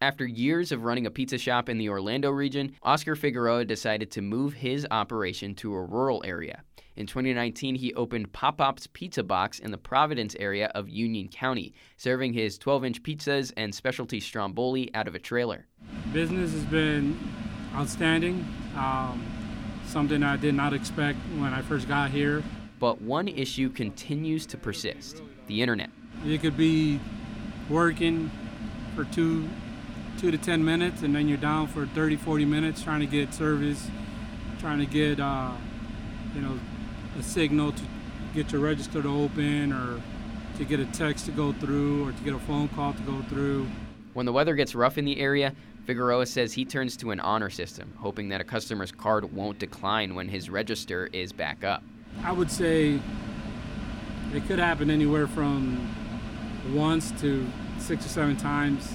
After years of running a pizza shop in the Orlando region, Oscar Figueroa decided to move his operation to a rural area. In 2019, he opened Pop Pop's Pizza Box in the Providence area of Union County, serving his 12 inch pizzas and specialty stromboli out of a trailer. Business has been outstanding, um, something I did not expect when I first got here. But one issue continues to persist the internet. You could be working for two, two to 10 minutes, and then you're down for 30, 40 minutes trying to get service, trying to get, uh, you know, a signal to get your register to open or to get a text to go through or to get a phone call to go through. When the weather gets rough in the area, Figueroa says he turns to an honor system, hoping that a customer's card won't decline when his register is back up. I would say it could happen anywhere from once to six or seven times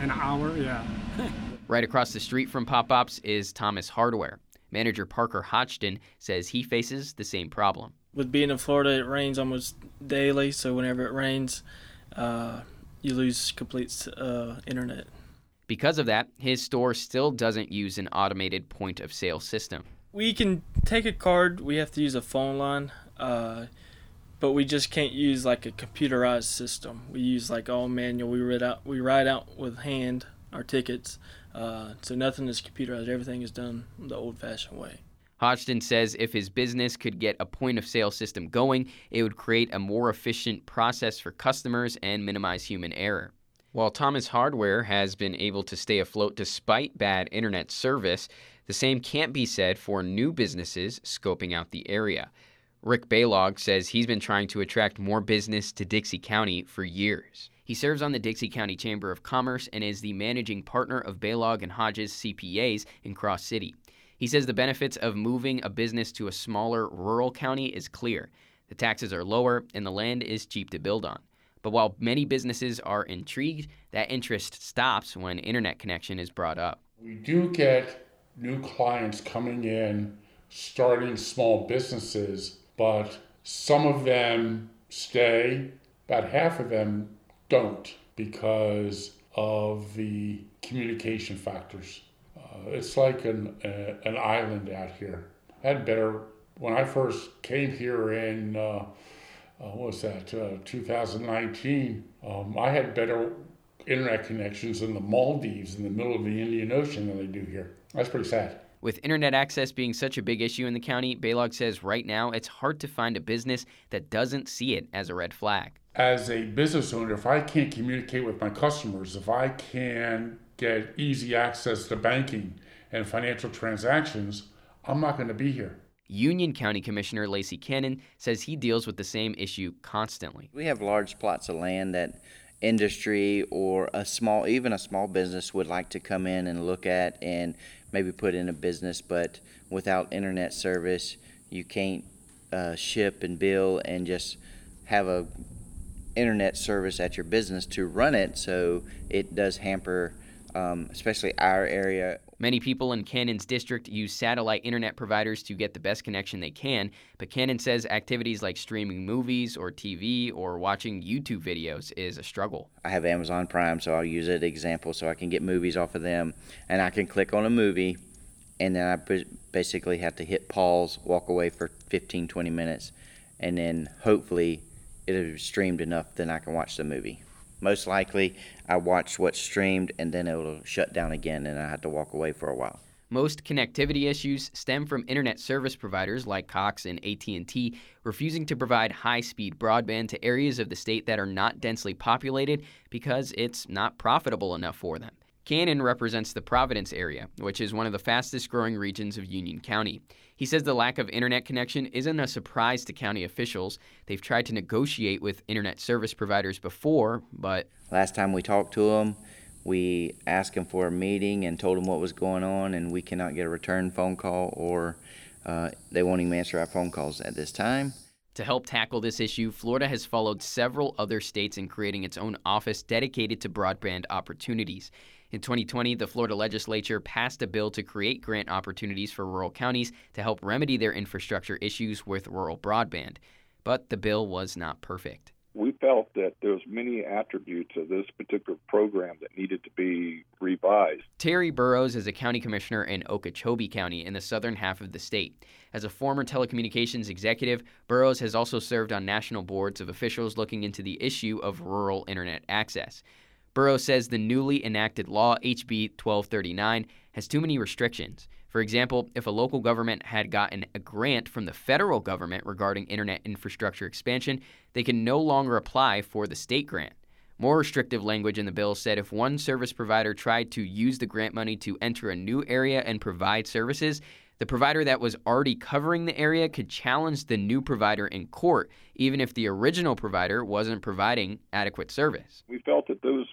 an hour, yeah. right across the street from Pop Pops is Thomas Hardware. Manager Parker Hodgson says he faces the same problem. With being in Florida, it rains almost daily, so whenever it rains, uh, you lose complete uh, internet. Because of that, his store still doesn't use an automated point of sale system. We can take a card, we have to use a phone line, uh, but we just can't use like a computerized system. We use like all manual. We write out, we write out with hand our tickets. Uh, so nothing is computerized. Everything is done the old-fashioned way. Hodgson says if his business could get a point of sale system going, it would create a more efficient process for customers and minimize human error. While Thomas Hardware has been able to stay afloat despite bad internet service, the same can't be said for new businesses scoping out the area. Rick Baylog says he's been trying to attract more business to Dixie County for years. He serves on the Dixie County Chamber of Commerce and is the managing partner of Baylog and Hodges CPAs in Cross City. He says the benefits of moving a business to a smaller rural county is clear. The taxes are lower and the land is cheap to build on. But while many businesses are intrigued, that interest stops when internet connection is brought up. We do get new clients coming in, starting small businesses, but some of them stay, about half of them don't because of the communication factors. Uh, it's like an, uh, an island out here. I had better, when I first came here in, uh, uh what was that, uh, 2019, um, I had better internet connections in the Maldives in the middle of the Indian Ocean than they do here. That's pretty sad. With internet access being such a big issue in the county, Baylog says right now it's hard to find a business that doesn't see it as a red flag. As a business owner, if I can't communicate with my customers, if I can get easy access to banking and financial transactions, I'm not going to be here. Union County Commissioner Lacey Cannon says he deals with the same issue constantly. We have large plots of land that industry or a small even a small business would like to come in and look at and maybe put in a business but without internet service you can't uh, ship and bill and just have a internet service at your business to run it. So it does hamper um, especially our area Many people in Cannon's district use satellite internet providers to get the best connection they can, but Cannon says activities like streaming movies or TV or watching YouTube videos is a struggle. I have Amazon Prime, so I'll use it as an example so I can get movies off of them, and I can click on a movie, and then I basically have to hit pause, walk away for 15, 20 minutes, and then hopefully it'll streamed enough, then I can watch the movie most likely I watch what's streamed and then it'll shut down again and I have to walk away for a while. Most connectivity issues stem from internet service providers like Cox and AT&T refusing to provide high-speed broadband to areas of the state that are not densely populated because it's not profitable enough for them. Cannon represents the Providence area, which is one of the fastest growing regions of Union County. He says the lack of internet connection isn't a surprise to county officials. They've tried to negotiate with internet service providers before, but. Last time we talked to them, we asked them for a meeting and told them what was going on, and we cannot get a return phone call or uh, they won't even answer our phone calls at this time. To help tackle this issue, Florida has followed several other states in creating its own office dedicated to broadband opportunities. In 2020, the Florida legislature passed a bill to create grant opportunities for rural counties to help remedy their infrastructure issues with rural broadband. But the bill was not perfect. We felt that there was many attributes of this particular program that needed to be revised. Terry Burrows is a county commissioner in Okeechobee County in the southern half of the state. As a former telecommunications executive, Burrows has also served on national boards of officials looking into the issue of rural internet access. Burrows says the newly enacted law, HB 1239, has too many restrictions. For example, if a local government had gotten a grant from the federal government regarding internet infrastructure expansion, they can no longer apply for the state grant. More restrictive language in the bill said if one service provider tried to use the grant money to enter a new area and provide services, the provider that was already covering the area could challenge the new provider in court, even if the original provider wasn't providing adequate service. We felt that those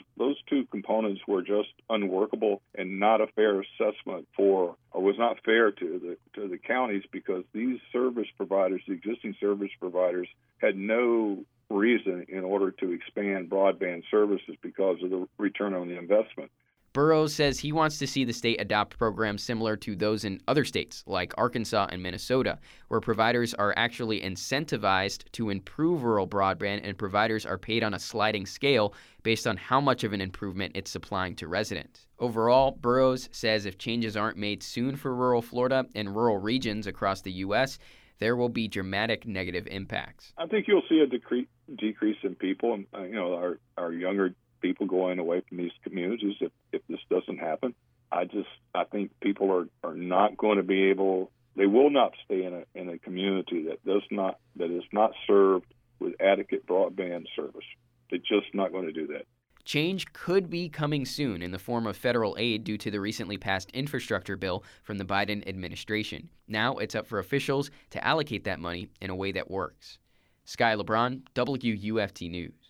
two components were just unworkable and not a fair assessment for, or was not fair to the to the counties because these service providers, the existing service providers, had no reason in order to expand broadband services because of the return on the investment. Burrows says he wants to see the state adopt programs similar to those in other states, like Arkansas and Minnesota, where providers are actually incentivized to improve rural broadband and providers are paid on a sliding scale based on how much of an improvement it's supplying to residents. Overall, Burrows says if changes aren't made soon for rural Florida and rural regions across the U.S., there will be dramatic negative impacts. I think you'll see a decre- decrease in people, and uh, you know, our our younger people going away from these communities if, if this doesn't happen. I just I think people are, are not going to be able they will not stay in a in a community that does not that is not served with adequate broadband service. They're just not going to do that. Change could be coming soon in the form of federal aid due to the recently passed infrastructure bill from the Biden administration. Now it's up for officials to allocate that money in a way that works. Sky LeBron, WUFT News.